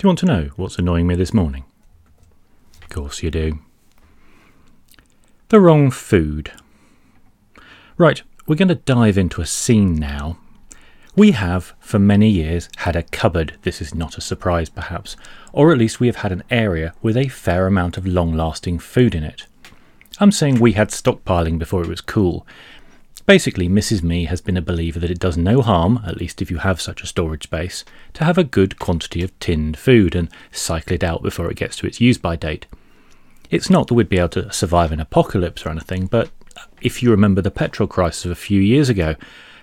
Do you want to know what's annoying me this morning? Of course you do. The wrong food. Right, we're going to dive into a scene now. We have, for many years, had a cupboard. This is not a surprise, perhaps, or at least we have had an area with a fair amount of long lasting food in it. I'm saying we had stockpiling before it was cool. Basically, Mrs. Me has been a believer that it does no harm, at least if you have such a storage space, to have a good quantity of tinned food and cycle it out before it gets to its use by date. It's not that we'd be able to survive an apocalypse or anything, but if you remember the petrol crisis of a few years ago,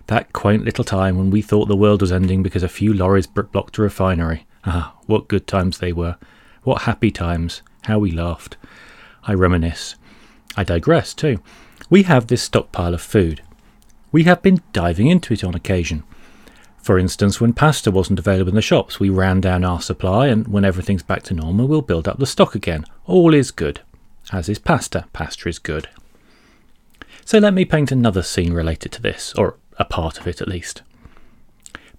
that quaint little time when we thought the world was ending because a few lorries blocked a refinery. Ah, what good times they were. What happy times. How we laughed. I reminisce. I digress, too. We have this stockpile of food. We have been diving into it on occasion. For instance, when pasta wasn't available in the shops, we ran down our supply, and when everything's back to normal, we'll build up the stock again. All is good. As is pasta. Pasta is good. So let me paint another scene related to this, or a part of it at least.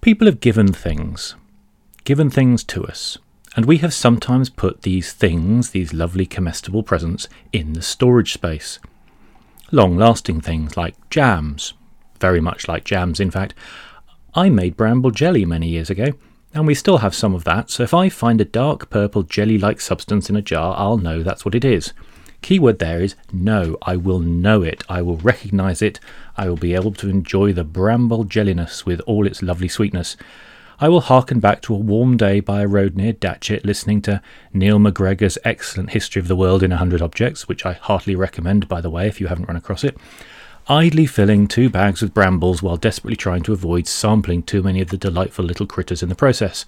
People have given things, given things to us, and we have sometimes put these things, these lovely comestible presents, in the storage space. Long lasting things like jams, very much like jams, in fact, I made bramble jelly many years ago, and we still have some of that, so if I find a dark purple jelly like substance in a jar, I'll know that's what it is. Keyword there is know. I will know it. I will recognise it. I will be able to enjoy the bramble jelliness with all its lovely sweetness. I will hearken back to a warm day by a road near Datchet, listening to Neil MacGregor's excellent History of the World in a Hundred Objects, which I heartily recommend, by the way, if you haven't run across it idly filling two bags with brambles while desperately trying to avoid sampling too many of the delightful little critters in the process.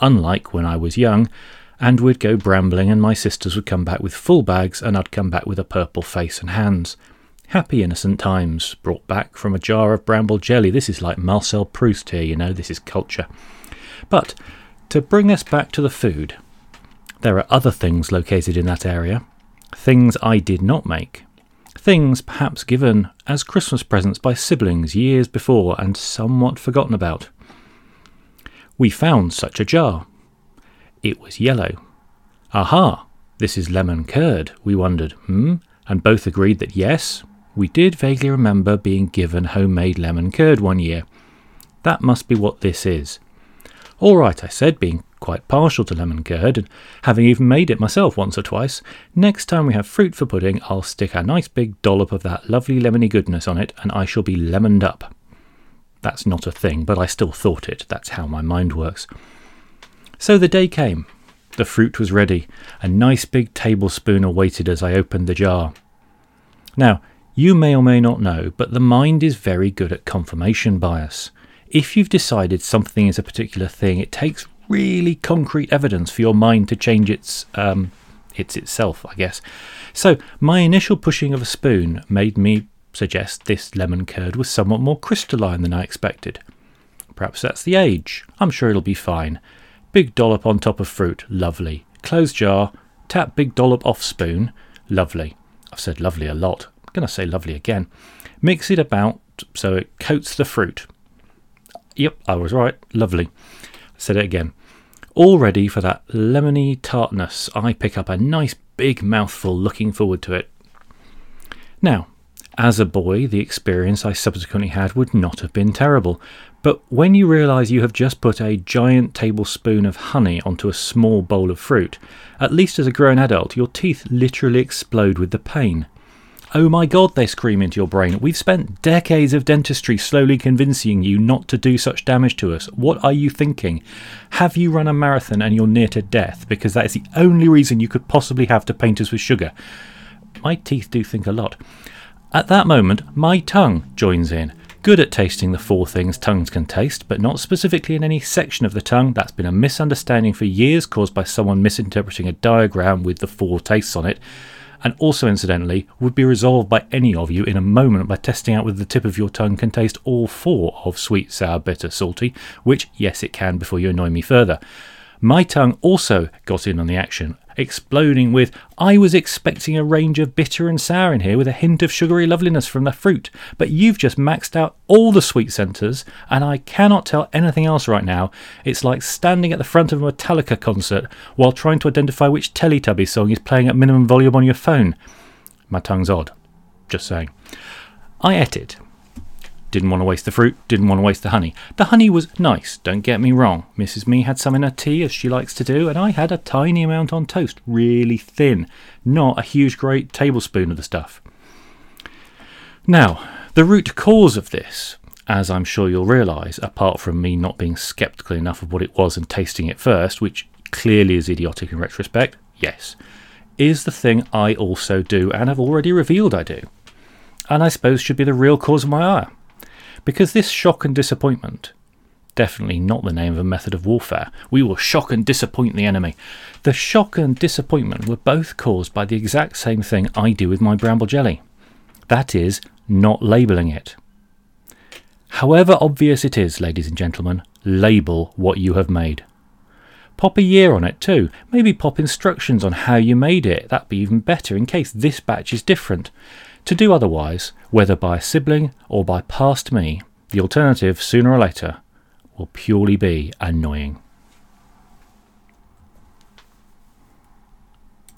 Unlike when I was young, and we'd go brambling and my sisters would come back with full bags and I'd come back with a purple face and hands. Happy innocent times, brought back from a jar of bramble jelly. This is like Marcel Proust here, you know, this is culture. But to bring us back to the food, there are other things located in that area, things I did not make, things perhaps given as Christmas presents by siblings years before and somewhat forgotten about. We found such a jar. It was yellow. Aha! This is lemon curd, we wondered, hmm? And both agreed that yes, we did vaguely remember being given homemade lemon curd one year. That must be what this is. All right, I said, being quite partial to lemon curd, and having even made it myself once or twice, next time we have fruit for pudding, I'll stick a nice big dollop of that lovely lemony goodness on it, and I shall be lemoned up. That's not a thing, but I still thought it. That's how my mind works. So the day came. The fruit was ready. A nice big tablespoon awaited as I opened the jar. Now, you may or may not know, but the mind is very good at confirmation bias. If you've decided something is a particular thing, it takes really concrete evidence for your mind to change its um, its itself, I guess. So my initial pushing of a spoon made me suggest this lemon curd was somewhat more crystalline than I expected. Perhaps that's the age. I'm sure it'll be fine. Big dollop on top of fruit, lovely. Close jar, tap big dollop off spoon, lovely. I've said lovely a lot. I'm going to say lovely again. Mix it about so it coats the fruit. Yep, I was right. Lovely. Said it again. All ready for that lemony tartness. I pick up a nice big mouthful, looking forward to it. Now, as a boy, the experience I subsequently had would not have been terrible, but when you realise you have just put a giant tablespoon of honey onto a small bowl of fruit, at least as a grown adult, your teeth literally explode with the pain. Oh my god, they scream into your brain. We've spent decades of dentistry slowly convincing you not to do such damage to us. What are you thinking? Have you run a marathon and you're near to death? Because that is the only reason you could possibly have to paint us with sugar. My teeth do think a lot. At that moment, my tongue joins in. Good at tasting the four things tongues can taste, but not specifically in any section of the tongue. That's been a misunderstanding for years caused by someone misinterpreting a diagram with the four tastes on it and also incidentally would be resolved by any of you in a moment by testing out whether the tip of your tongue can taste all four of sweet, sour, bitter, salty, which, yes, it can before you annoy me further. My tongue also got in on the action, exploding with, I was expecting a range of bitter and sour in here with a hint of sugary loveliness from the fruit, but you've just maxed out all the sweet centres, and I cannot tell anything else right now. It's like standing at the front of a Metallica concert while trying to identify which Teletubby song is playing at minimum volume on your phone. My tongue's odd. Just saying. I ate it. Didn't want to waste the fruit, didn't want to waste the honey. The honey was nice, don't get me wrong. Mrs. Me had some in her tea, as she likes to do, and I had a tiny amount on toast, really thin, not a huge great tablespoon of the stuff. Now, the root cause of this, as I'm sure you'll realise, apart from me not being sceptical enough of what it was and tasting it first, which clearly is idiotic in retrospect, yes, is the thing I also do and have already revealed I do. And I suppose should be the real cause of my ire. Because this shock and disappointment, definitely not the name of a method of warfare, we will shock and disappoint the enemy. The shock and disappointment were both caused by the exact same thing I do with my bramble jelly. That is, not labelling it. However obvious it is, ladies and gentlemen, label what you have made. Pop a year on it too. Maybe pop instructions on how you made it. That'd be even better in case this batch is different. To do otherwise, whether by a sibling or by past me, the alternative, sooner or later, will purely be annoying.